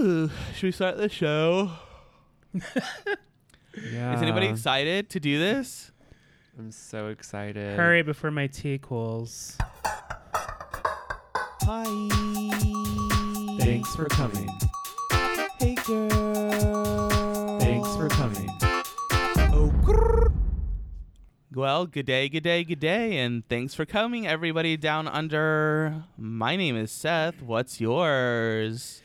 Ooh, should we start the show? Yeah. Is anybody excited to do this? I'm so excited. Hurry before my tea cools. Hi. Thanks for coming. Hey, girl. Thanks for coming. Oh, grrr. Well, good day, good day, good day, and thanks for coming, everybody down under. My name is Seth. What's yours?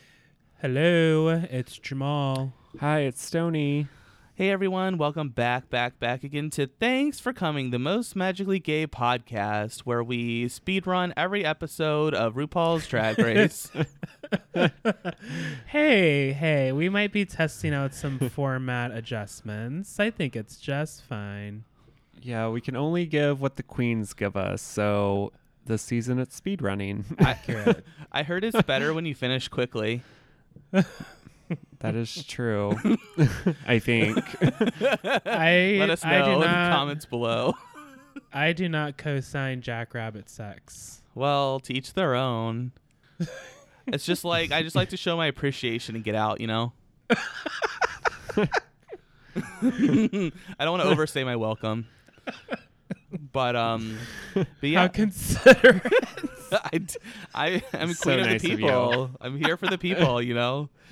Hello, it's Jamal. Hi, it's Stony. Hey everyone, welcome back, back, back again to Thanks for Coming, the most magically gay podcast where we speedrun every episode of RuPaul's Drag Race. Hey, hey, we might be testing out some format adjustments. I think it's just fine. Yeah, we can only give what the queens give us, so the season it's speed running. Accurate. I heard it's better when you finish quickly. That is true. I think. I Let us I know do in the not, comments below. I do not co-sign Jackrabbit sex. Well, to each their own. it's just like I just like to show my appreciation and get out, you know. I don't want to overstay my welcome. But um, but yeah, How considerate. I, d- I am So queen of nice the of you. people. I'm here for the people, you know.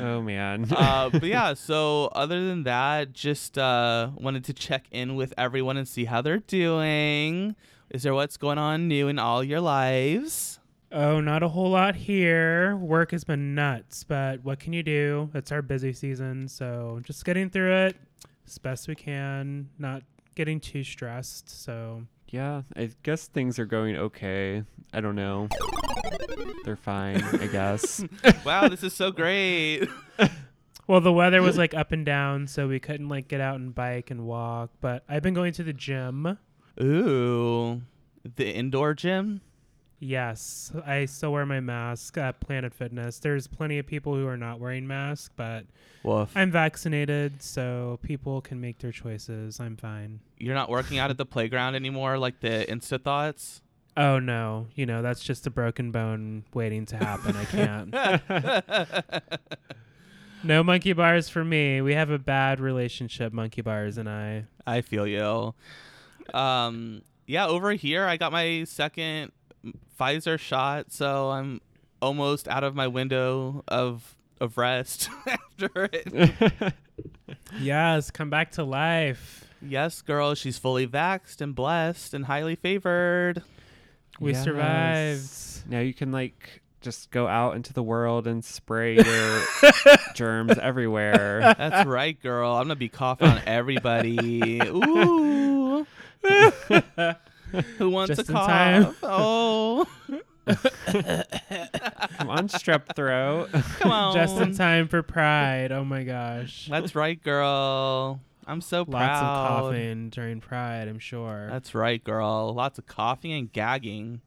oh man. uh, but yeah, so other than that, just uh, wanted to check in with everyone and see how they're doing. Is there what's going on new in all your lives? oh, not a whole lot here. Work has been nuts, but what can you do? It's our busy season, so just getting through it as best we can. Not getting too stressed. So yeah, I guess things are going okay. I don't know. They're fine, I guess. Wow, this is so great. Well, the weather was like up and down, so we couldn't like get out and bike and walk. But I've been going to the gym. Ooh, the indoor gym. Yes, I still wear my mask at Planet Fitness. There's plenty of people who are not wearing masks, but Woof. I'm vaccinated, so people can make their choices. I'm fine. You're not working out at the playground anymore, like the Insta thoughts. Oh no, you know that's just a broken bone waiting to happen. I can't. no monkey bars for me. We have a bad relationship, monkey bars and I. I feel you. Um, yeah, over here I got my second Pfizer shot, so I'm almost out of my window of of rest after it. Yes, come back to life. yes, girl, she's fully vaxxed and blessed and highly favored. We Yes. survived. Now you can like just go out into the world and spray your germs everywhere. That's right, girl. I'm gonna be coughing on everybody. Ooh. Who wants Just a cough? Oh, Come on, strep throat. come on. Just in time for Pride. Oh my gosh. That's right, girl. I'm so proud. Lots of coughing during Pride, I'm sure. That's right, girl. Lots of coughing and gagging.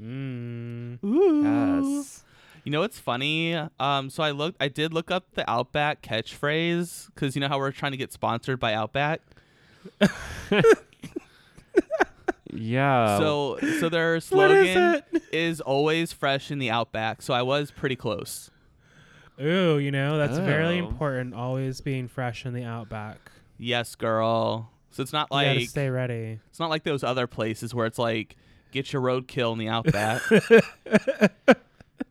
Mm. Ooh. yes. You know what's funny? Um, so I looked. I did look up the Outback catchphrase because you know how we're trying to get sponsored by Outback. Yeah. so, so their What is slogan it? is always fresh in the Outback. So I was pretty close. Ooh, you know, that's very Oh. important. Always being fresh in the outback. Yes, girl. So it's not like gotta stay ready. it's not like those other places where it's like get your roadkill in the Outback.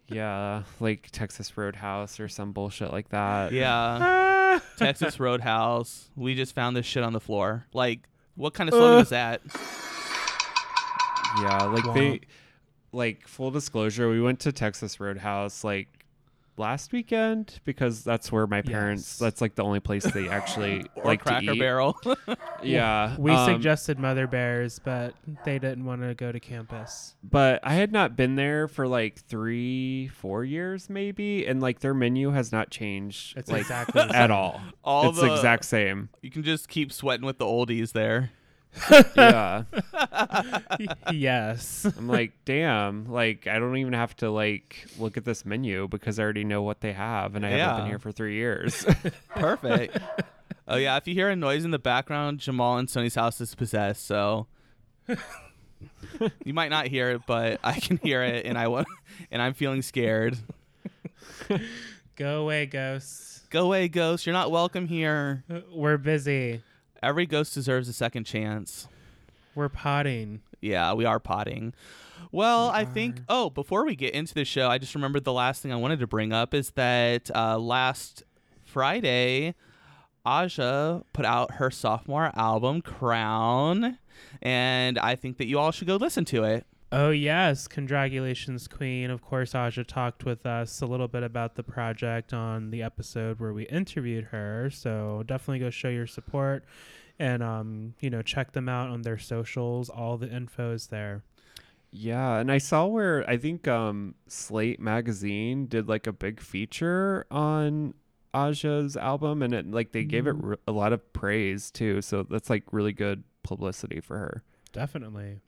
yeah, like Texas Roadhouse or some bullshit like that. yeah, Texas Roadhouse. We just found this shit on the floor. Like, what kind of slogan Ugh. is that? Yeah, like Womp. they like full disclosure, we went to Texas Roadhouse like last weekend because that's where my parents Yes. that's like the only place they actually Or like Cracker to eat. Barrel. Yeah. We um, suggested Mother Bears, but they didn't want to go to campus. but I had not been there for like 3 4 years maybe and like their menu has not changed It's like exactly the at same. all. All it's the exact same. You can just keep sweating with the oldies there. Yeah. yes. I'm like, damn, like I don't even have to like look at this menu because I already know what they have and I haven't been here for 3 years. Perfect. oh yeah, if you hear a noise in the background, Jamal and Sonny's house is possessed. So you might not hear it, but I can hear it, and I want, and I'm feeling scared. Go away, ghosts. Go away, ghost. You're not welcome here. Uh, We're busy. Every ghost deserves a second chance. We're potting. Yeah, we are potting. Well, We I think. Oh, before we get into the show, I just remembered the last thing I wanted to bring up is that uh, last Friday, Aja put out her sophomore album, Crown, and I think that you all should go listen to it. Oh yes, congratulations, Queen. Of course, Aja talked with us a little bit about the project on the episode where we interviewed her. So definitely go show your support, and um, you know, check them out on their socials. All the info is there. Yeah, and I saw where I think um Slate magazine did like a big feature on Aja's album and it like they gave it Mm. r- a lot of praise too. So that's like really good publicity for her. Definitely.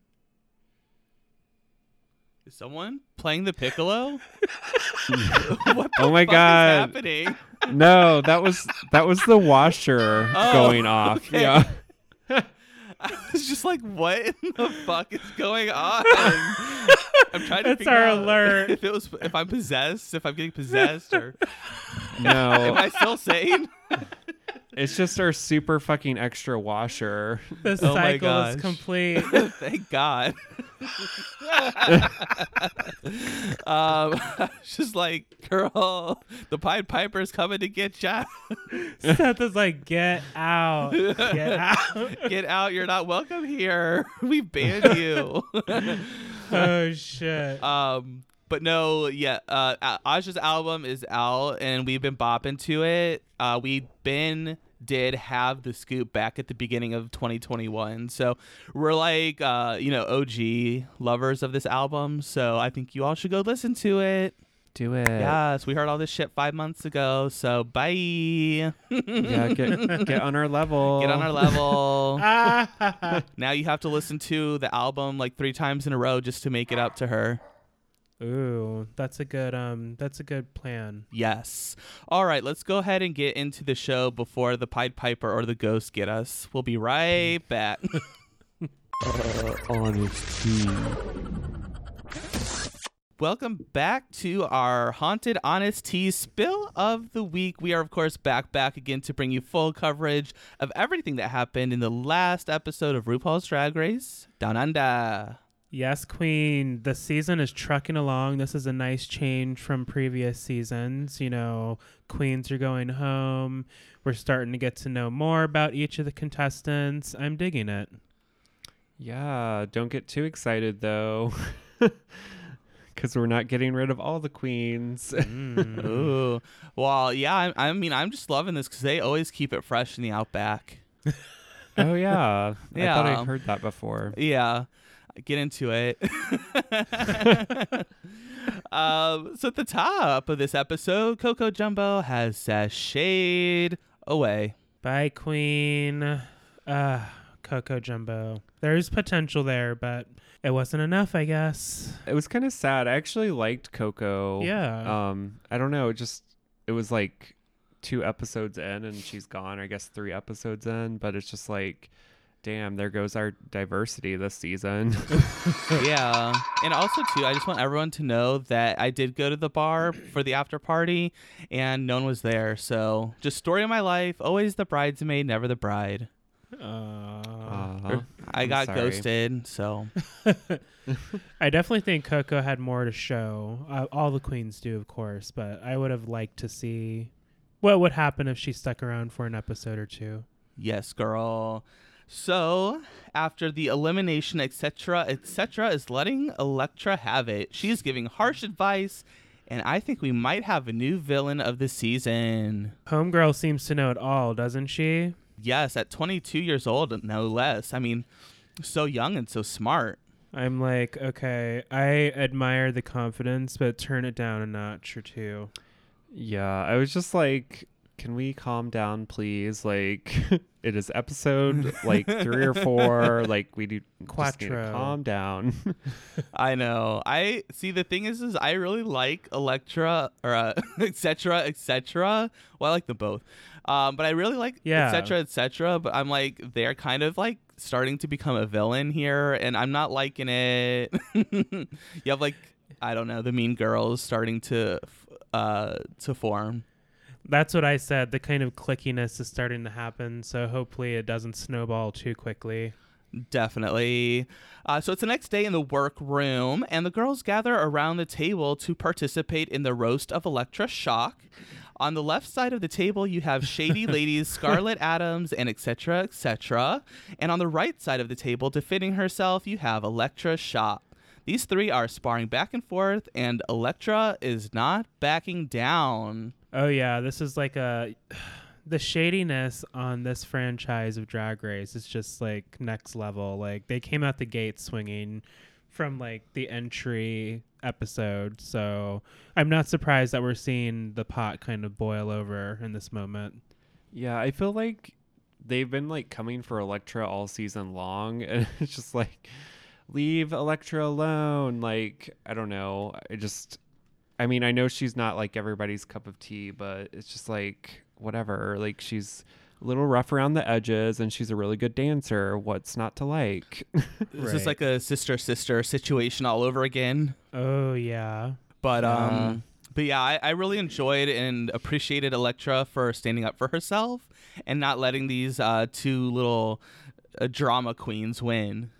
Is someone playing the piccolo? what the Oh my fuck God. is happening? no, that was that was the washer Oh, going off. okay. Yeah. I was just like, what in the fuck is going on? I'm trying to That's figure our out alert. if it was if I'm possessed, if I'm getting possessed, or No. am I still sane? It's just our super fucking extra washer. The Oh my cycle is gosh. complete. Thank God. um, just like, girl, the Pied Piper's coming to get ya. Seth is like, get out, get out. Get out! You're not welcome here. We banned you. oh shit. Um, but no, yeah. Uh, Aja's album is out, and we've been bopping to it. Uh, we been did have the scoop back at the beginning of 2021, so we're like, uh, you know, OG lovers of this album. So I think you all should go listen to it. Do it. Yes, we heard all this shit five months ago. So bye. Yeah, get get on our level. Get on our level. Now you have to listen to the album like three times in a row just to make it up to her. Ooh, that's a good um that's a good plan. Yes. All right, let's go ahead and get into the show before the Pied Piper or the ghost get us. We'll be right back. Honest T Welcome back to our Haunted Honest Tea spill of the week. We are, of course, back, back again to bring you full coverage of everything that happened in the last episode of RuPaul's Drag Race Down Under. Yes, Queen. The season is trucking along. This is a nice change from previous seasons. You know, queens are going home. We're starting to get to know more about each of the contestants. I'm digging it. Yeah, don't get too excited though. Cuz we're not getting rid of all the queens. Mm. Ooh. Well, yeah, I, I mean, I'm just loving this because they always keep it fresh in the Outback. oh yeah. I thought Yeah. I heard that before. Yeah, get into it. um, so at the top of this episode, Coco Jumbo has sashayed away. Bye, Queen. Uh, Coco Jumbo. There's potential there, but it wasn't enough, I guess. It was kind of sad. I actually liked Coco. Yeah. Um I don't know, it just it was like two episodes in and she's gone, or I guess 3 episodes in, but it's just like damn, there goes our diversity this season. yeah, and also too, I just want everyone to know that I did go to the bar for the after party, and no one was there. So just story of my life: always the bridesmaid, never the bride. Uh, Uh-huh. I I'm got sorry. ghosted, so I definitely think Coco had more to show. Uh, all the queens do, of course, but I would have liked to see what would happen if she stuck around for an episode or two. Yes, girl. So, after the elimination, etc., etc., is letting Elektra have it. She's giving harsh advice, and I think we might have a new villain of the season. Homegirl seems to know it all, doesn't she? Yes, at 22 years old, no less. I mean, so young and so smart. I'm like, okay, I admire the confidence, but turn it down a notch or two. Yeah, I was just like, can we calm down, please? Like, it is episode like three or four. Like, we do just need to Quattro. calm down. I know. I see. The thing is, is I really like Elektra or uh, etc. etc. Well, I like them both, um, but I really like Yeah. etc. etc. But I'm like they're kind of like starting to become a villain here, and I'm not liking it. you have like I don't know the Mean Girls starting to uh to form. That's what I said. The kind of clickiness is starting to happen, so hopefully it doesn't snowball too quickly. Definitely. Uh, so it's the next day in the workroom, and the girls gather around the table to participate in the roast of Elektra Shock. On the left side of the table, you have shady ladies Scarlet Adams and etc. etc. And on the right side of the table, defending herself, you have Elektra Shock. These three are sparring back and forth, and Elektra is not backing down. Oh yeah, this is like a the shadiness on this franchise of Drag Race is just like next level. Like they came out the gate swinging from like the entry episode, so I'm not surprised that we're seeing the pot kind of boil over in this moment. Yeah, I feel like they've been like coming for Elektra all season long, and it's just like leave Elektra alone. Like I don't know, I just. I mean, I know she's not like everybody's cup of tea, but it's just like whatever. Like she's a little rough around the edges and she's a really good dancer. What's not to like? Is Right. this like a sister sister situation all over again? Oh yeah. But Yeah. um but yeah, I, I really enjoyed and appreciated Elektra for standing up for herself and not letting these uh, two little uh, drama queens win.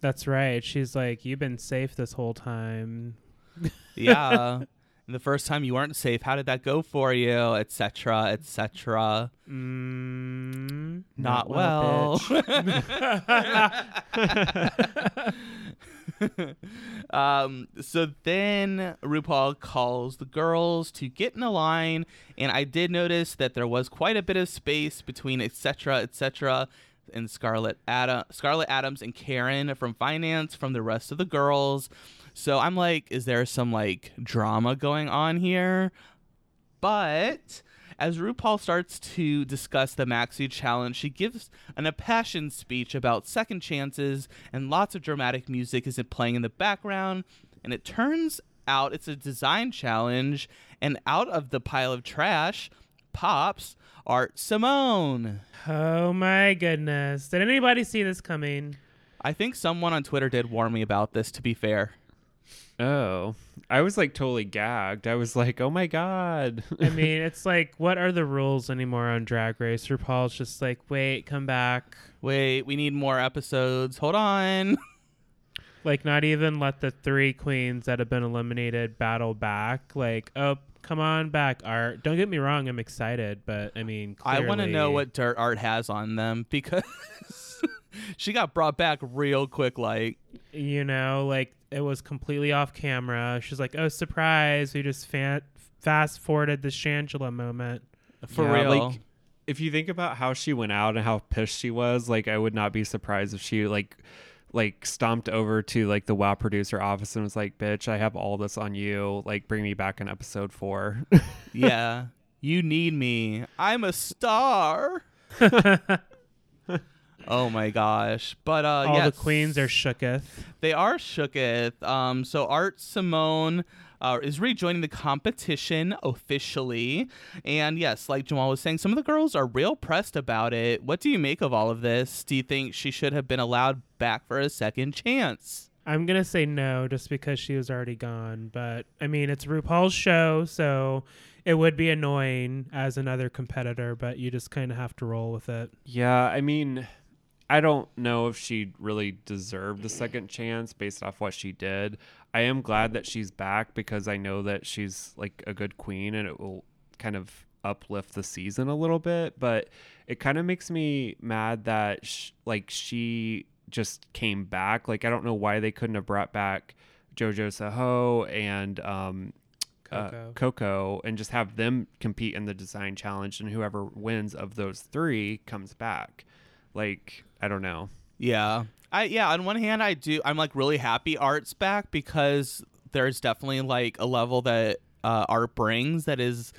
That's right. She's like, You've been safe this whole time. Yeah. the first time you weren't safe, how did that go for you, etc., etc. Mm, Not well. bitch. um, so then RuPaul calls the girls to get in a line, and I did notice that there was quite a bit of space between etc. etc. and Scarlet Adam, Scarlet Adams and Karen from finance from the rest of the girls. So I'm like, is there some like drama going on here? But as RuPaul starts to discuss the Maxi challenge, she gives an impassioned speech about second chances, and lots of dramatic music is playing in the background. And it turns out it's a design challenge, and out of the pile of trash pops Art Simone. oh my goodness. Did anybody see this coming? I think someone on Twitter did warn me about this, to be fair. Oh, I was like totally gagged. I was like, oh my god. I mean, it's like, what are the rules anymore on Drag Race? RuPaul's just like, wait, come back. Wait, we need more episodes. Hold on. Like, not even let the three queens that have been eliminated battle back. Like, oh, come on back, Art. Don't get me wrong, I'm excited, but I mean, I want to know what dirt art has on them because she got brought back real quick. Like, you know, like it was completely off camera. She's like, "Oh, surprise! We just fa- fast forwarded the Shangela moment." for Yeah, real. like, if you think about how she went out and how pissed she was, like I would not be surprised if she like like stomped over to like the WoW producer office and was like, "Bitch, I have all this on you. Like, bring me back in episode four. yeah, you need me. I'm a star. oh my gosh! But uh, All yes, the queens are shooketh. They are shooketh. Um, so Art Simone uh, is rejoining the competition officially, and yes, like Jamal was saying, some of the girls are real pressed about it. What do you make of all of this? Do you think she should have been allowed back for a second chance? I'm gonna say no, just because she was already gone. But I mean, it's RuPaul's show, so it would be annoying as another competitor. But you just kind of have to roll with it. yeah, I mean, I don't know if she really deserved the second chance based off what she did. I am glad that she's back because I know that she's like a good queen and it will kind of uplift the season a little bit. But it kind of makes me mad that sh- like she just came back. Like I don't know why they couldn't have brought back Jojo Zaho and um, uh, Coco. Coco and just have them compete in the design challenge, and whoever wins of those three comes back. Like I don't know. Yeah. I yeah, on one hand I do I'm like really happy Art's back because there's definitely like a level that uh, Art brings that is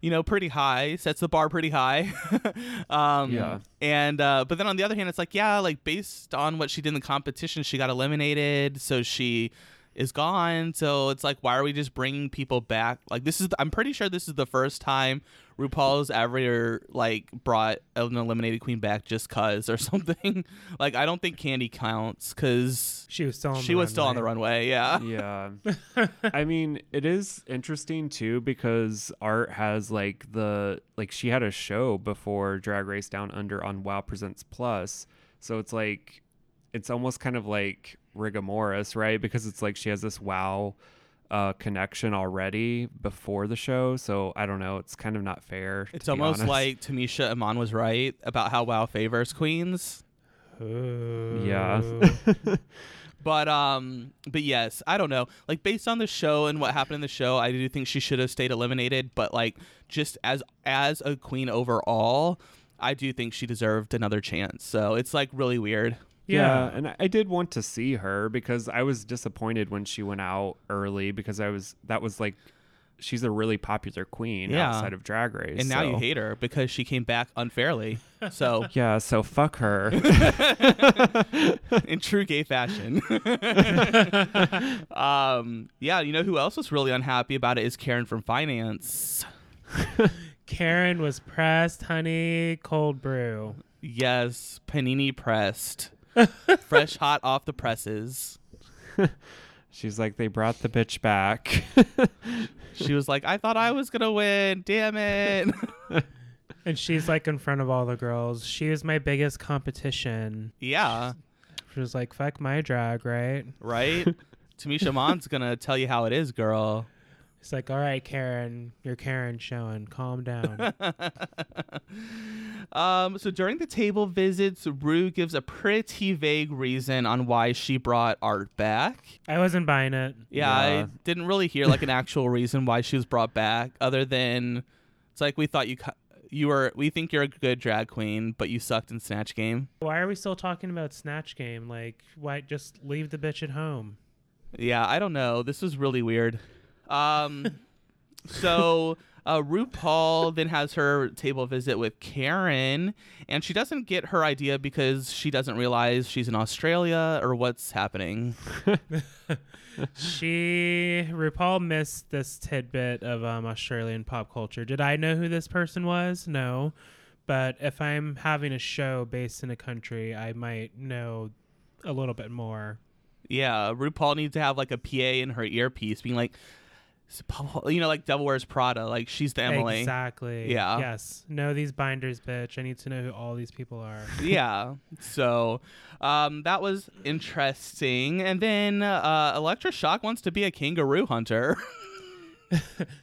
you know pretty high, sets the bar pretty high. um Yeah. and uh but then on the other hand it's like yeah, like based on what she did in the competition, she got eliminated, so she is gone. So it's like, why are we just bringing people back? Like this is, I'm pretty sure this is the first time RuPaul's ever like brought an eliminated queen back just cause or something. like I don't think Candy counts because She was still on she the was still on the runway. Yeah. yeah. I mean, it is interesting too because Art has like the like she had a show before Drag Race Down Under on Wow Presents Plus. So it's like it's almost kind of like rigomoris, right? Because it's like she has this wow uh, connection already before the show. So I don't know. It's kind of not fair. It's almost honest. like Tamisha Iman was right about how WoW favors queens. Yeah. But um but yes, I don't know. Like based on the show and what happened in the show, I do think she should have stayed eliminated, but like just as as a queen overall, I do think she deserved another chance. So it's like really weird. Yeah, and I- I did want to see her because I was disappointed when she went out early because I was that was like she's a really popular queen Yeah. outside of Drag Race. And now you hate her because she came back unfairly. So Yeah, so fuck her. in true gay fashion. um yeah, you know who else was really unhappy about it is Karen from finance. Karen was pressed, honey, cold brew. Yes, panini pressed. Fresh hot off the presses. she's like they brought the bitch back. She was like, I thought I was gonna win. Damn it. And she's like in front of all the girls. She was my biggest competition. yeah, She was like, fuck my drag, right? right? Tamisha Iman's gonna tell you how it is, girl. It's like, all right, Karen, you're Karen showing. Calm down. Um, so during the table visits, Rue gives a pretty vague reason on why she brought Art back. I wasn't buying it. Yeah, I didn't really hear like an actual reason why she was brought back, other than it's like we thought you cu- you were we think you're a good drag queen, but you sucked in Snatch Game. Why are we still talking about Snatch Game? Like, why just leave the bitch at home? Yeah, I don't know. This is really weird. Um, so uh, RuPaul then has her table visit with Karen, and she doesn't get her idea because she doesn't realize she's in Australia or what's happening. she RuPaul missed this tidbit of um, Australian pop culture. Did I know who this person was? No. But if I'm having a show based in a country, I might know a little bit more. Yeah, RuPaul needs to have like a PA in her earpiece, being like, you know, like Devil Wears Prada, like she's the Emily. Exactly. Yeah. Yes. Know these binders, bitch. I need to know who all these people are. yeah. So um, that was interesting. And then uh, Elektra Shock wants to be a kangaroo hunter.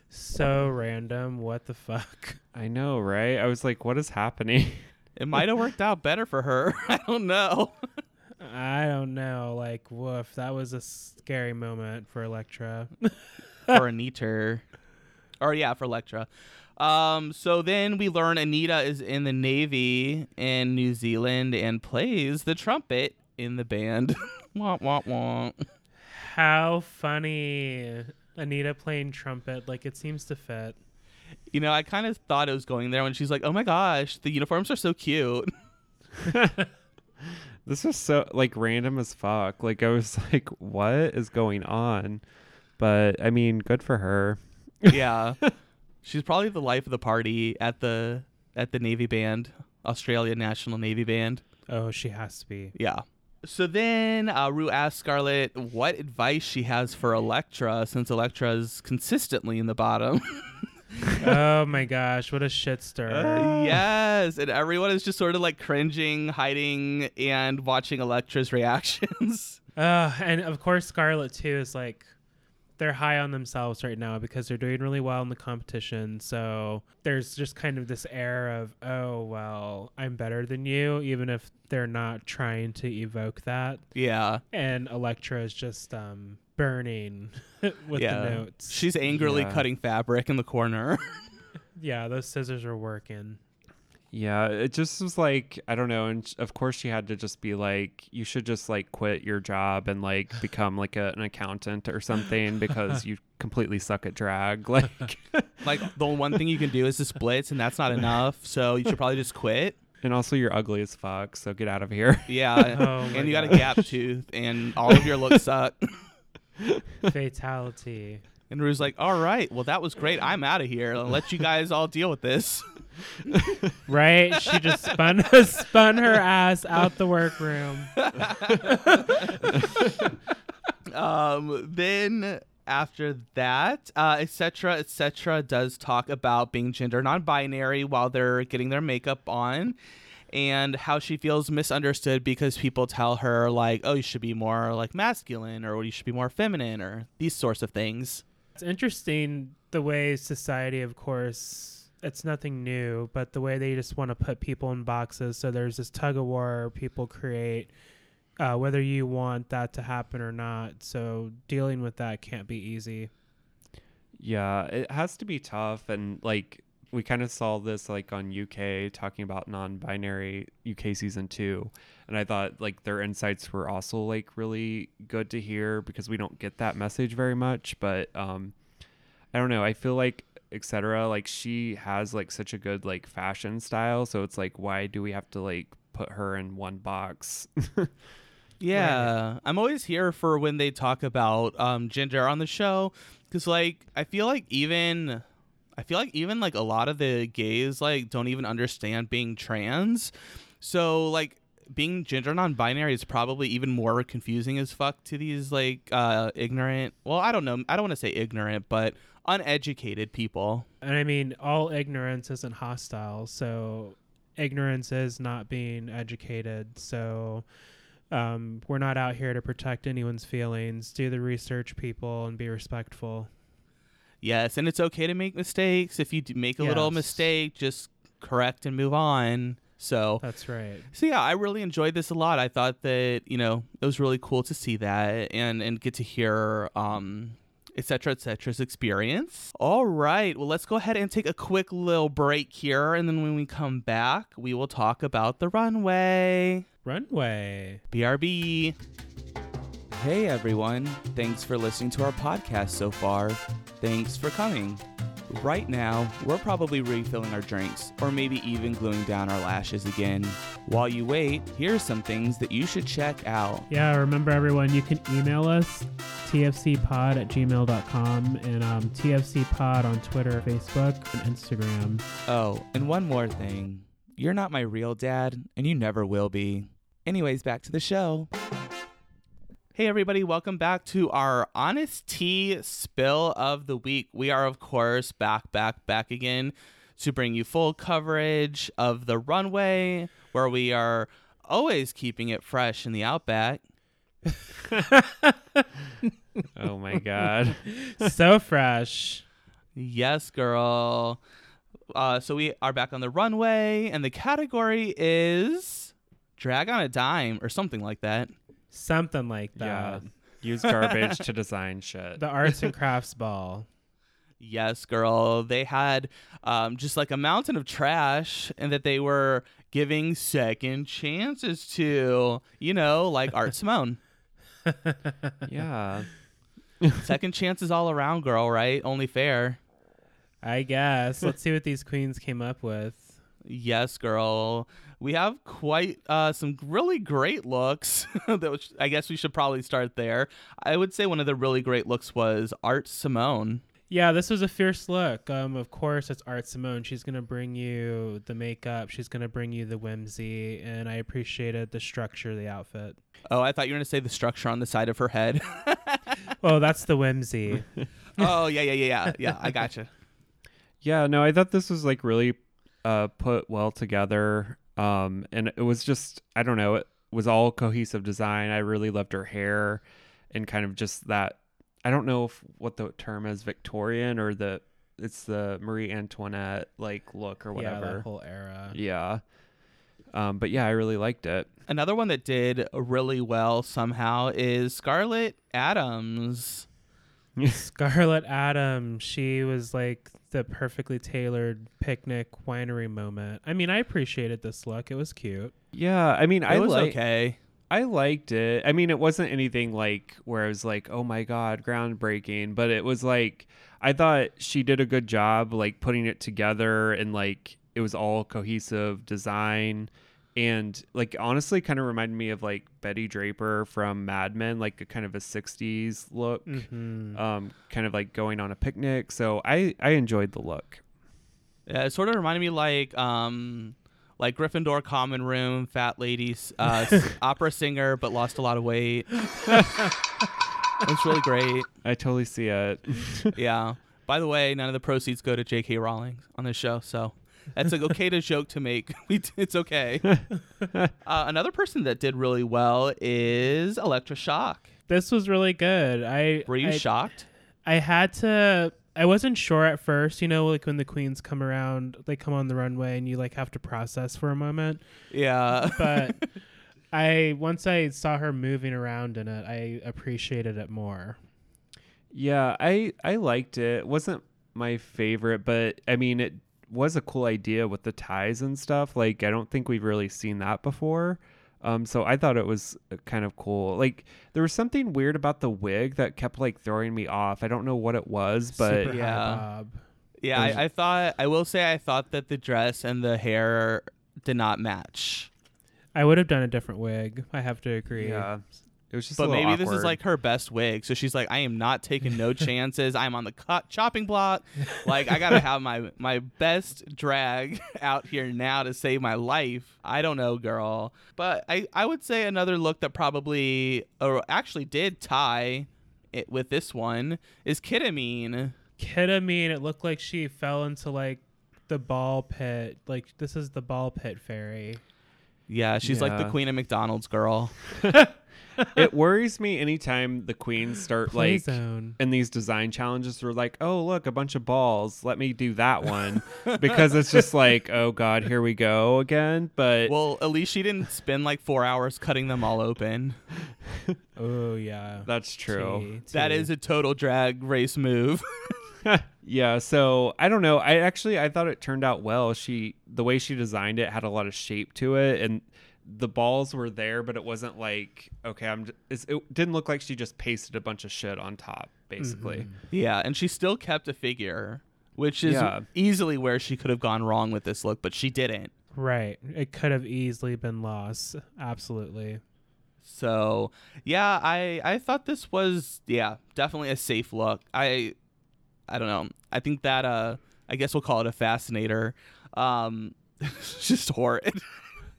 so random. What the fuck? I know, right? I was like, what is happening? it might have worked out better for her. I don't know. I don't know. Like, woof. That was a scary moment for Elektra. For Anita. Or yeah, for Elektra. Um, so then we learn Anita is in the Navy in New Zealand and plays the trumpet in the band. wah, wah, wah. How funny. Anita playing trumpet. Like, it seems to fit. You know, I kind of thought it was going there when she's like, "Oh my gosh, the uniforms are so cute." this was so like random as fuck. Like I was like, what is going on? But I mean, good for her. yeah, she's probably the life of the party at the at the Navy band, Australia National Navy Band. Oh, she has to be. Yeah. So then uh, Rue asks Scarlet what advice she has for Elektra, since Elektra's consistently in the bottom. oh my gosh, what a shit stir. Uh, yes, and everyone is just sort of like cringing, hiding, and watching Elektra's reactions. Uh, and of course, Scarlet too is like, they're high on themselves right now because they're doing really well in the competition. So there's just kind of this air of, oh, well, I'm better than you, even if they're not trying to evoke that. yeah, And Elektra is just um, burning with yeah. the notes. She's angrily Yeah. cutting fabric in the corner. yeah, those scissors are working. Yeah, it just was like I don't know, and of course she had to just be like, you should just like quit your job and like become like a, an accountant or something because you completely suck at drag. Like, like the one thing you can do is the splits, and that's not enough. So you should probably just quit. and also you're ugly as fuck, so get out of here. Yeah, Oh and you got a gap tooth, and all of your looks suck. Fatality. And Rue's like, "All right, well that was great. I'm out of here. I'll let you guys all deal with this." Right? She just spun spun her ass out the workroom. um, then after that, uh, etc. etc. does talk about being gender non-binary while they're getting their makeup on, and how she feels misunderstood because people tell her like, "Oh, you should be more like masculine," or "You should be more feminine," or these sorts of things. It's interesting the way society, of course, it's nothing new, but the way they just want to put people in boxes. So there's this tug of war people create, uh, whether you want that to happen or not. So dealing with that can't be easy. Yeah, it has to be tough and like we kind of saw this like on UK talking about non-binary UK season 2 and I thought like their insights were also like really good to hear because we don't get that message very much but um I don't know I feel like etc like she has like such a good like fashion style so it's like why do we have to like put her in one box? Yeah, I'm always here for when they talk about um, gender on the show because, like, I feel like even, I feel like even like a lot of the gays like don't even understand being trans. So like being gender non-binary is probably even more confusing as fuck to these like uh, ignorant. Well, I don't know. I don't want to say ignorant, but uneducated people. And I mean, all ignorance isn't hostile. So ignorance is not being educated. So um, we're not out here to protect anyone's feelings. Do the research, people, and be respectful. Yes, and it's okay to make mistakes. If you do make a little mistake, just correct and move on. So That's right. So yeah, I really enjoyed this a lot. I thought that you know it was really cool to see that and and get to hear um et cetera, et cetera's experience. All right, well let's go ahead and take a quick little break here, and then when we come back, we will talk about the runway. Runway. BRB. Hey everyone, thanks for listening to our podcast so far. Thanks for coming. Right now, we're probably refilling our drinks, or maybe even gluing down our lashes again. While you wait, here are some things that you should check out. Yeah, remember everyone, you can email us tfcpod at gmail.com and um, tfcpod on Twitter, Facebook, and Instagram. Oh, and one more thing. You're not my real dad, and you never will be. Anyways, back to the show. Hey, everybody, welcome back to our Honest Tea Spill of the Week. We are, of course, back, back, back again to bring you full coverage of the runway, where we are always keeping it fresh in the Outback. oh my god so fresh. Yes, girl. Uh, so we are back on the runway, and the category is drag on a dime or something like that. Something like yeah that. use garbage to design shit The arts and crafts ball. Yes, girl. They had um, just like a mountain of trash, and that they were giving second chances to, you know, like Art Simone. yeah second chances all around, girl. Right? Only fair. I guess. Let's see what these queens came up with. Yes, girl. We have quite uh, some really great looks. that was, I guess we should probably start there. I would say one of the really great looks was Art Simone. Yeah, this was a fierce look. Um, of course, it's Art Simone. She's gonna bring you the makeup. She's gonna bring you the whimsy, and I appreciated the structure of the outfit. Oh, I thought you were going to say the structure on the side of her head. Oh, that's the whimsy. oh, yeah, yeah, yeah, yeah. Yeah, I gotcha. Yeah, no, I thought this was like really uh, put well together. Um, and it was just, I don't know, it was all cohesive design. I really loved her hair and kind of just that. I don't know if what the term is, Victorian or the it's the Marie Antoinette like look or yeah, that whatever. whole era. Yeah. Um, but yeah, I really liked it. Another one that did really well somehow is Scarlet Adams. Scarlet Adams. She was like the perfectly tailored picnic winery moment. I mean, I appreciated this look. It was cute. Yeah, I mean, I was like okay. I liked it. I mean, it wasn't anything like where I was like, "Oh my god, groundbreaking," but it was like I thought she did a good job like putting it together and like it was all cohesive design and like honestly kind of reminded me of like Betty Draper from Mad Men, like a kind of a 60s look. Mhm. Um kind of like going on a picnic. So I I enjoyed the look. Yeah, it sort of reminded me like um like Gryffindor common room, fat ladies uh, opera singer, but lost a lot of weight. it's really great. I totally see it. Yeah. By the way, none of the proceeds go to J.K. Rowling on this show, so that's like okay to joke to make. We t- it's okay. uh, another person that did really well is Elektra Shock. This was really good. I Were you I, shocked? I had to. I wasn't sure at first. You know, like when the queens come around, they come on the runway, and you like have to process for a moment. Yeah. But I once I saw her moving around in it, I appreciated it more. Yeah, I I liked it. It wasn't my favorite, but I mean it was a cool idea with the ties and stuff. Like I don't think we've really seen that before. Um so I thought it was uh, kind of cool. Like there was something weird about the wig that kept like throwing me off. I don't know what it was, but Super yeah. bob. Yeah, was- I, I thought I will say I thought that the dress and the hair did not match. I would have done a different wig. I have to agree. yeah. It was just But a little maybe this is like her best wig. So she's like, I am not taking no chances. I'm on the cut chopping block. Like I gotta have my my best drag out here now to save my life. I don't know, girl. But I I would say another look that probably or actually did tie it with this one is Kita Mean. Ketamine, it looked like she fell into like the ball pit. Like this is the ball pit fairy. Yeah, she's like the queen of McDonald's girl. it worries me anytime the queens start Play like zone. in these design challenges they're like oh look a bunch of balls let me do that one because it's just like oh god here we go again but Well, at least she didn't spend like four hours cutting them all open. Oh yeah. that's true Tea, That tea. is a total drag race move. yeah so i don't know i actually i thought it turned out well she the way she designed it had a lot of shape to it and the balls were there but it wasn't like okay i'm j- it's, it didn't look like she just pasted a bunch of shit on top basically Mhm. Yeah, and she still kept a figure, which is Yeah. easily where she could have gone wrong with this look, but she didn't. Right. It could have easily been lost. Absolutely. So yeah, I I thought this was yeah definitely a safe look. I I don't know. I think that uh I guess we'll call it a fascinator. Um, it's just horrid.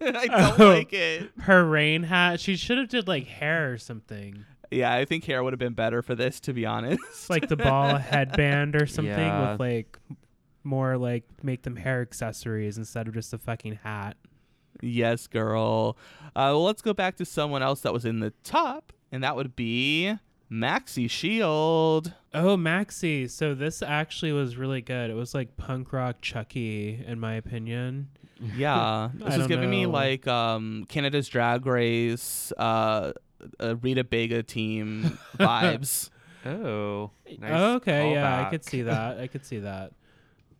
I don't Oh. like it. Her rain hat. She should have did like hair or something. Yeah, I think hair would have been better for this, to be honest. Like the ball headband or something Yeah. with like more like make them hair accessories instead of just a fucking hat. Yes, girl. Uh, well, let's go back to someone else that was in the top, and that would be Maxi Shield. Oh, Maxi. So this actually was really good. It was like punk rock Chucky, in my opinion. Yeah, this is don't giving me like um, Canada's Drag Race, uh, uh, Rita Baga team vibes. oh nice oh, okay, yeah, I could see that. I could see that.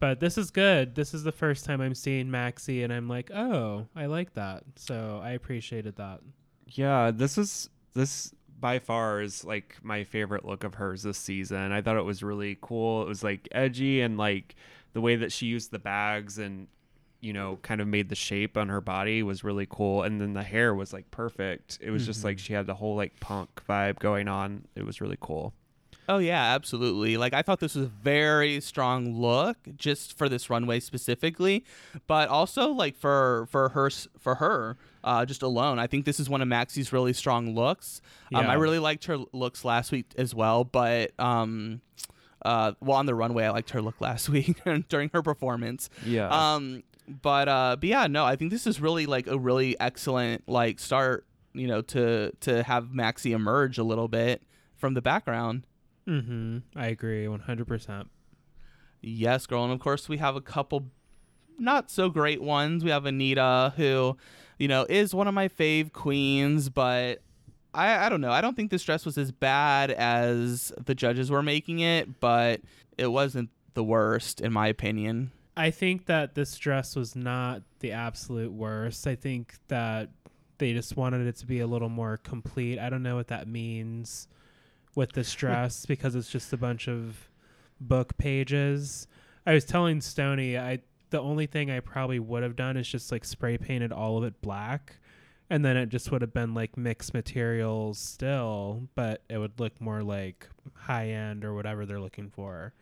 But this is good. This is the first time I'm seeing Maxi, and I'm like, oh, I like that. So I appreciated that. Yeah, this is this by far is like my favorite look of hers this season. I thought it was really cool. It was like edgy and like the way that she used the bags and you know kind of made the shape on her body was really cool and then the hair was like perfect. It was just like she had the whole like punk vibe going on. It was really cool. Oh yeah, absolutely. Like I thought this was a very strong look just for this runway specifically, but also like for for her for her uh, just alone. I think this is one of Maxi's really strong looks. Um, I really liked her looks last week as well, but um, uh, well on the runway I liked her look last week during her performance. Yeah. Um, but uh, but yeah, no, I think this is really like a really excellent like start. You know, to to have Maxi emerge a little bit from the background. Mm-hmm. I agree, 100%. Yes, girl. And of course, we have a couple not so great ones. We have Anita, who, you know, is one of my fave queens, but I, I don't know. I don't think this dress was as bad as the judges were making it, but it wasn't the worst, in my opinion. I think that this dress was not the absolute worst. I think that they just wanted it to be a little more complete. I don't know what that means with this dress because it's just a bunch of book pages. I was telling Stony, I the only thing I probably would have done is just like spray painted all of it black. And then it just would have been like mixed materials still, but it would look more like high end or whatever they're looking for.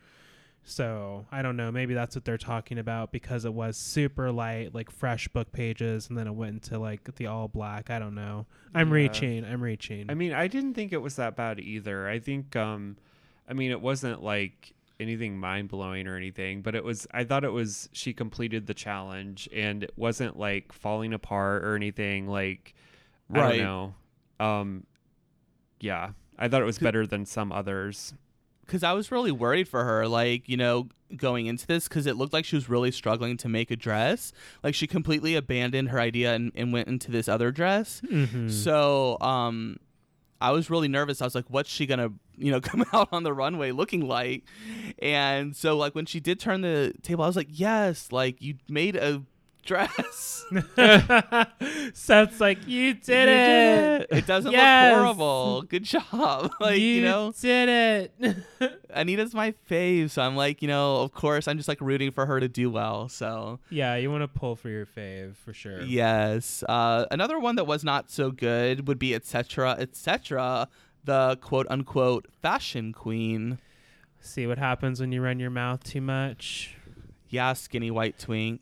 So I don't know. Maybe that's what they're talking about because it was super light, like fresh book pages, and then it went into like the all black. I don't know. I'm Yeah. reaching. I'm reaching. I mean, I didn't think it was that bad either. I think, um, I mean, it wasn't like anything mind blowing or anything, but it was. I thought it was. She completed the challenge, and it wasn't like falling apart or anything. Like, I don't know. Um, yeah, I thought it was better than some others. Because I was really worried for her, like you know, going into this, because it looked like she was really struggling to make a dress. Like she completely abandoned her idea and, and went into this other dress. Mhm. So, um, I was really nervous. I was like, "What's she gonna, you know, come out on the runway looking like?" And so, like when she did turn the table, I was like, "Yes, like you made a dress. Seth's like, you did You it. It doesn't Yes. look horrible. Good job. like you, know, did it. Anita's my fave, so I'm like, you know, of course, I'm just like rooting for her to do well. So yeah, you want to pull for your fave for sure. yes, uh, another one that was not so good would be etc. etc. The quote unquote fashion queen. See what happens when you run your mouth too much. Yeah, skinny white twink.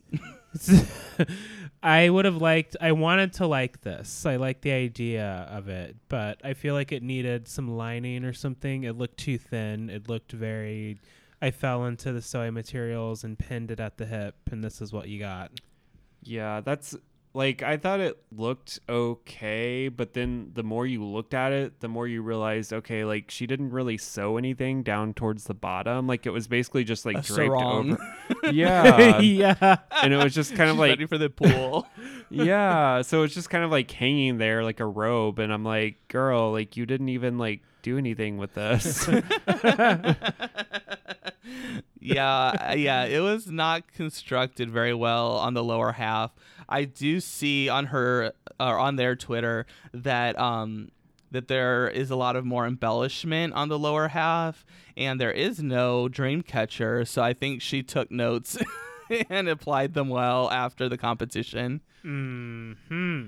I would have liked. I wanted to like this. I like the idea of it, but I feel like it needed some lining or something. It looked too thin. It looked very. I fell into the sewing materials and pinned it at the hip, and this is what you got. Yeah, that's like I thought it looked okay, but then the more you looked at it, the more you realized, okay, like she didn't really sew anything down towards the bottom. Like it was basically just like A draped sarong. over. Yeah. yeah. and it was just kind of She's like ready for the pool. yeah, so it's just kind of like hanging there like a robe and I'm like, "Girl, like you didn't even like do anything with this." yeah, uh, yeah, it was not constructed very well on the lower half. I do see on her or on their Twitter that um that there is a lot of more embellishment on the lower half and there is no dream catcher, so I think she took notes and applied them well after the competition. Hmm.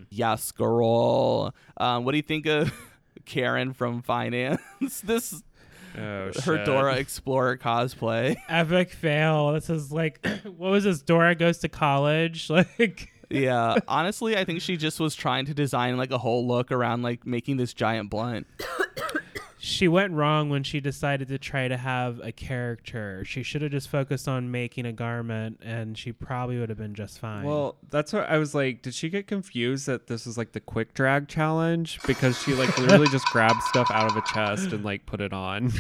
Yes, girl. Um, what do you think of Karen from finance? this oh, her shit. Dora Explorer cosplay. Epic fail. This is like, what was this? Dora goes to college. Like, yeah, honestly, I think she just was trying to design like a whole look around like making this giant blunt. she went wrong when she decided to try to have a character. She should have just focused on making a garment, and she probably would have been just fine. Well, that's what I was like. Did she get confused that this was like the quick drag challenge because she like literally just grabbed stuff out of a chest and like put it on?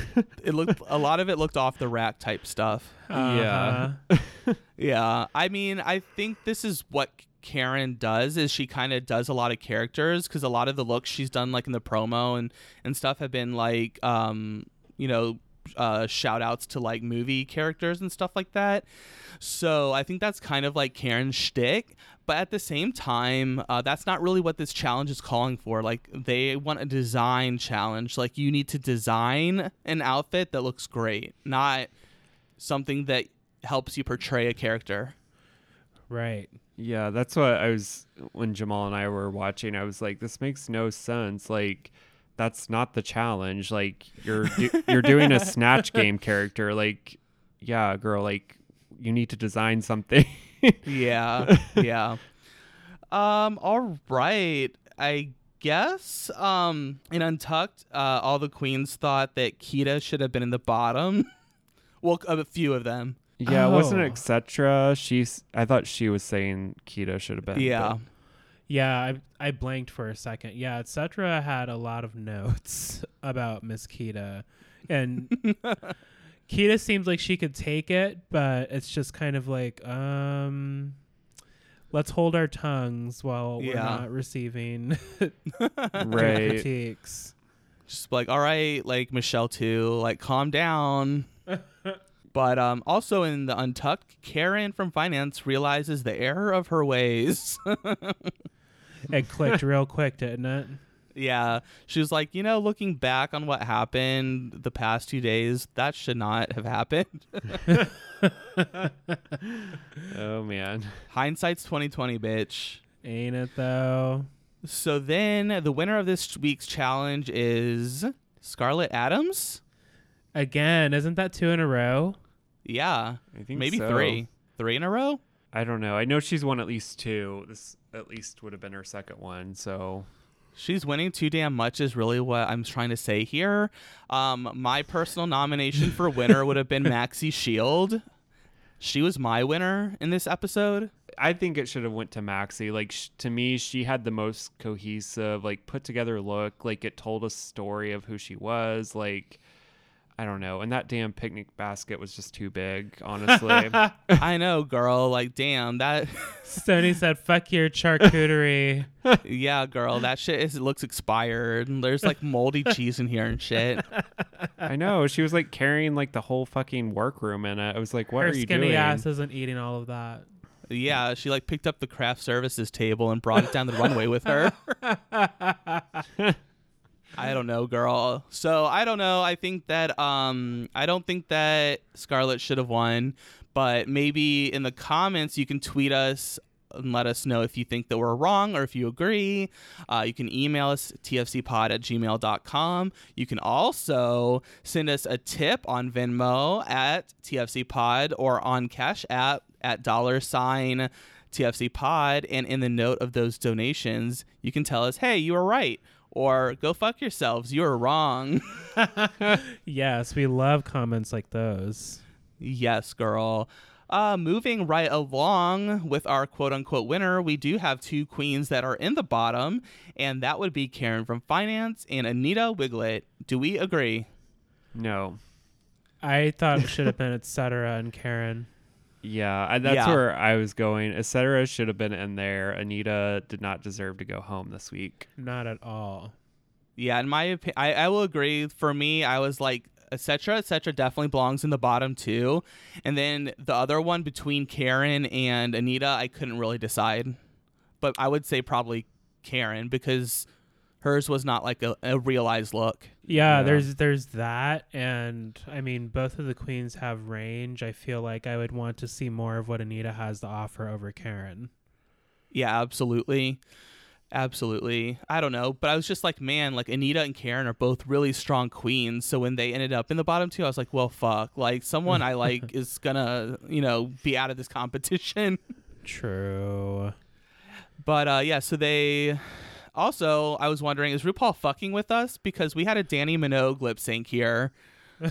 It looked a lot of it looked off the rack type stuff. yeah. Uh-huh. Yeah, I mean, I think this is what Karen does is she kind of does a lot of characters because a lot of the looks she's done like in the promo and and stuff have been like um you know uh shout outs to like movie characters and stuff like that. So I think that's kind of like Karen's shtick. But at the same time, uh, that's not really what this challenge is calling for. Like they want a design challenge. Like you need to design an outfit that looks great, not something that helps you portray a character. right. Yeah, that's what I was when Jamal and I were watching. I was like, this makes no sense. Like, that's not the challenge. Like, you're do- you're doing a snatch game character. Like, yeah, girl. Like, you need to design something. yeah yeah um all right i guess um in untucked uh all the queens thought that kita should have been in the bottom well a few of them yeah, wasn't Oh. it etc. She's. I thought she was saying Keto should have been. yeah Yeah, I I blanked for a second. Yeah, etc. had a lot of notes about Miss Kita, and Kita seems like she could take it, but it's just kind of like, um, let's hold our tongues while we're Yeah. not receiving right. critiques. just like all right like michelle too like calm down but um also in the untucked karen from finance realizes the error of her ways It clicked real quick, didn't it? Yeah, she was like, you know, looking back on what happened the past two days, that should not have happened. Oh man. Hindsight's 2020, bitch. Ain't it though? So then the winner of this week's challenge is Scarlet Adams. Again, isn't that two in a row? Yeah, I think maybe so. three, three in a row. I don't know. I know she's won at least two. This at least would have been her second one. So She's winning too damn much is really what I'm trying to say here. Um, my personal nomination for winner would have been Maxi Shield. She was my winner in this episode. I think it should have went to Maxi. Like sh- to me, she had the most cohesive, like put together look. Like it told a story of who she was. Like I don't know. And that damn picnic basket was just too big. Honestly, I know, girl. Like, damn, that. Sony said, "Fuck your charcuterie." yeah, girl, that shit is looks expired. And there's like moldy cheese in here and shit. I know she was like carrying like the whole fucking workroom in it. I was like, what Her are you doing? Her skinny ass isn't eating all of that. Yeah, she like picked up the craft services table and brought it down the runway with her. I don't know, girl. So I don't know. I think that um I don't think that Scarlet should have won, but maybe in the comments you can tweet us and let us know if you think that we're wrong or if you agree. Uh, you can email us tfcpod at gmail.com. You can also send us a tip on Venmo at tfcpod or on Cash App at dollar sign tfcpod. And in the note of those donations, you can tell us, hey, you were right. Or go fuck yourselves. You're wrong. Yes, we love comments like those. yes, girl. Uh, moving right along with our quote unquote winner, we do have two queens that are in the bottom, and that would be Karen from Finance and Anita Wigl'it. Do we agree? No. I thought it should have been etc. and Karen. Yeah, I, that's Yeah. where I was going. Etc. should have been in there. Anita did not deserve to go home this week. Not at all. Yeah, in my opinion, I, I will agree. For me, I was like, etc. etc. definitely belongs in the bottom two, And then the other one between Karen and Anita, I couldn't really decide. But I would say probably Karen because hers was not like a, a realized look. Yeah, Yeah. there's there's that, and I mean both of the queens have range. I feel like I would want to see more of what Anita has to offer over Karen. Yeah, absolutely. Absolutely. I don't know, but I was just like, man, like Anita and Karen are both really strong queens. So when they ended up in the bottom two, I was like, well, fuck. Like someone I like is gonna, you know, be out of this competition. True. But uh yeah, so they also I was wondering, is RuPaul fucking with us? Because we had a Dannii Minogue lip sync here.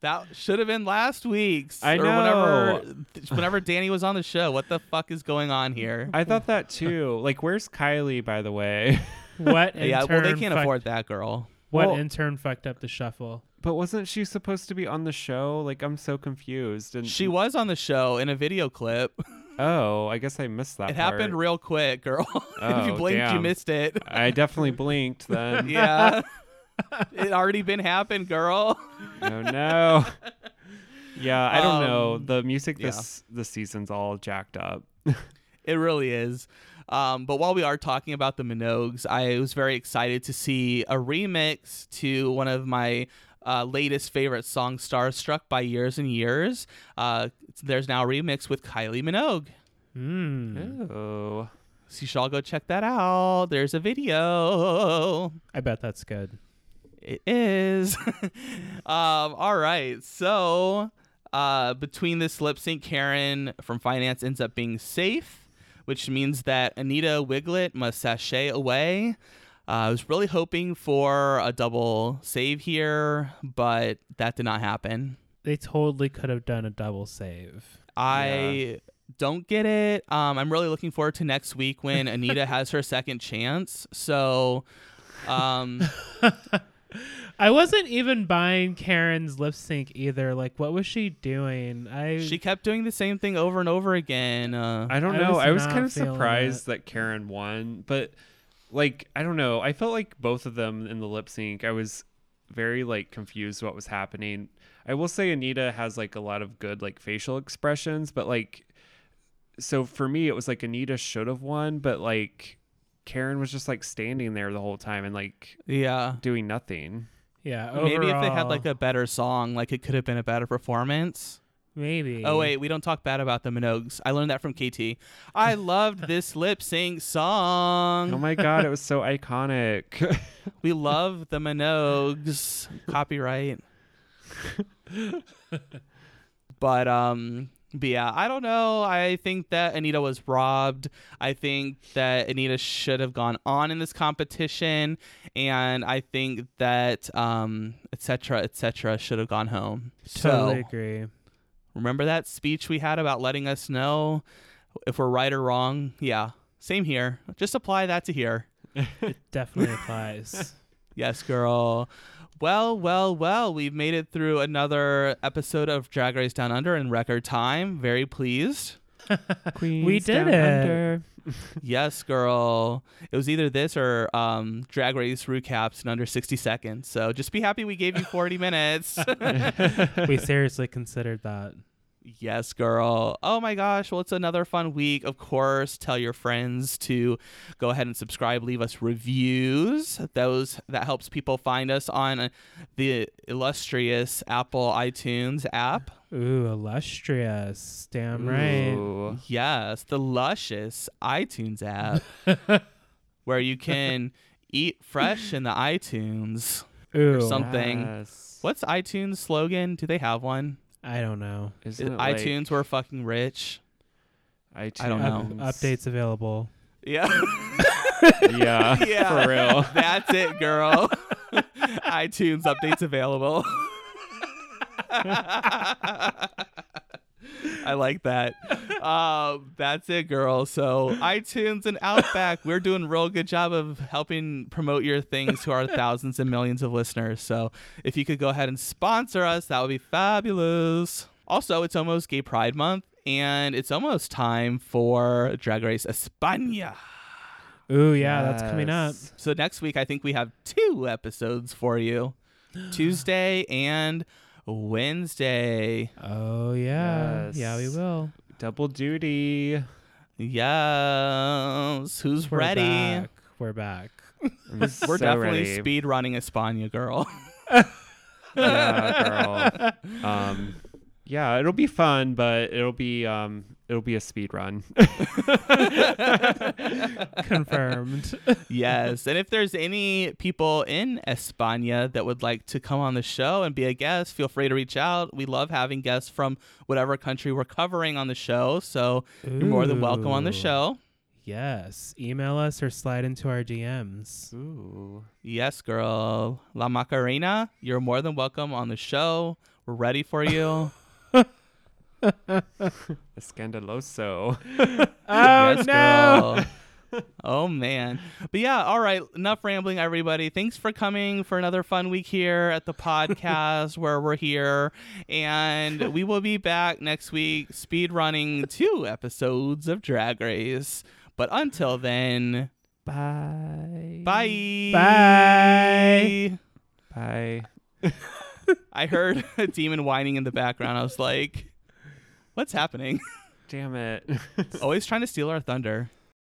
that should have been last week's. I or know. whenever whenever Dannii was on the show. What the fuck is going on here? I thought that too. like, where's Kylie, by the way? What yeah, well they can't fucked- afford that girl. What Well- intern fucked up the shuffle? but wasn't she supposed to be on the show? Like, I'm so confused. And She was on the show in a video clip. Oh, I guess I missed that. It part. happened real quick, girl. if Oh, you blinked, you missed it. I definitely blinked then. yeah. it already been happened, girl. Oh no. Yeah, I don't know. Um, The music yeah. this this season's all jacked up. It really is. Um, but while we are talking about the Minogues, I was very excited to see a remix to one of my uh, latest favorite songs, Starstruck by Years and Years. Uh, there's now a remix with Kylie Minogue. Hmm. Oh. So you should all go check that out. There's a video. I bet that's good. It is. um, all right. So uh, between this lip sync, Karen from Finance ends up being safe, which means that Anita Wigl'it must sashay away. Uh, I was really hoping for a double save here, but that did not happen. They totally could have done a double save. I don't get it. Um, I'm really looking forward to next week when Anita has her second chance. So, um, I wasn't even buying Karen's lip sync either. Like, what was she doing? I she kept doing the same thing over and over again. Uh, I don't I know. was I was kind of feeling surprised that Karen won, but like I don't know. I felt like both of them in the lip sync. I was very like confused what was happening. I will say Anita has like a lot of good like facial expressions, but like so for me it was like Anita should have won, but like Karen was just like standing there the whole time and like yeah. doing nothing. yeah. Maybe if they had like a better song, like it could have been a better performance. Maybe. Oh wait, we don't talk bad about the Minogues. I learned that from KT. I loved this lip sync song. Oh my god, it was so iconic. We love the Minogues. Copyright. but um but yeah, I don't know. I think that Anita was robbed. I think that Anita should have gone on in this competition and I think that um etc etc should have gone home. Totally So, agree. Remember that speech we had about letting us know if we're right or wrong? Yeah. Same here. Just apply that to here. It definitely applies. Yes, girl. Well, well, well, we've made it through another episode of Drag Race Down Under in record time. Very pleased. Queens did Down it. Under. yes, girl. It was either this or um, Drag Race recaps in under 60 seconds. So just be happy we gave you 40 minutes. we seriously considered that. Yes, girl. Oh my gosh. Well, it's another fun week. Of course, tell your friends to go ahead and subscribe, leave us reviews. Those that helps people find us on the illustrious Apple iTunes app. Ooh, illustrious. Damn right. Ooh. Yes, the luscious iTunes app where you can eat fresh in the iTunes. Ooh. something. Yes. What's iTunes slogan? Do they have one? I don't know. Isn't it like iTunes, we're fucking rich. iTunes. I don't know. Up- updates available. Yeah. Yeah, Yeah. for real. That's it, girl. iTunes updates available. I like that. Um, that's it, girl. So iTunes and Outback, we're doing a real good job of helping promote your things to our thousands and millions of listeners. So if you could go ahead and sponsor us, that would be fabulous. Also, it's almost Gay Pride Month, and it's almost time for Drag Race España. Ooh, yeah, that's coming up. So next week, I think we have two episodes for you Tuesday and Wednesday. Oh yeah, Yes. yeah, we will. Double duty. Yes. Who's We're ready? Back. We're back. We're so definitely ready. speed running España, girl. Yeah, girl. Um, yeah, it'll be fun, but it'll be um, it'll be a speed run. Confirmed. yes. And if there's any people in España that would like to come on the show and be a guest, feel free to reach out. We love having guests from whatever country we're covering on the show. So you're more than welcome on the show. Yes. Email us or slide into our DMs. Ooh. Yes, girl. La Macarena, you're more than welcome on the show. We're ready for you. Escandaloso. Oh yes, no! oh man. But yeah, all right. Enough rambling, everybody. Thanks for coming for another fun week here at the podcast where we're here. And we will be back next week speed running two episodes of Drag Race. But until then, Bye. bye. Bye. Bye. I heard a demon whining in the background. I was like, what's happening? Damn it. Always trying to steal our thunder.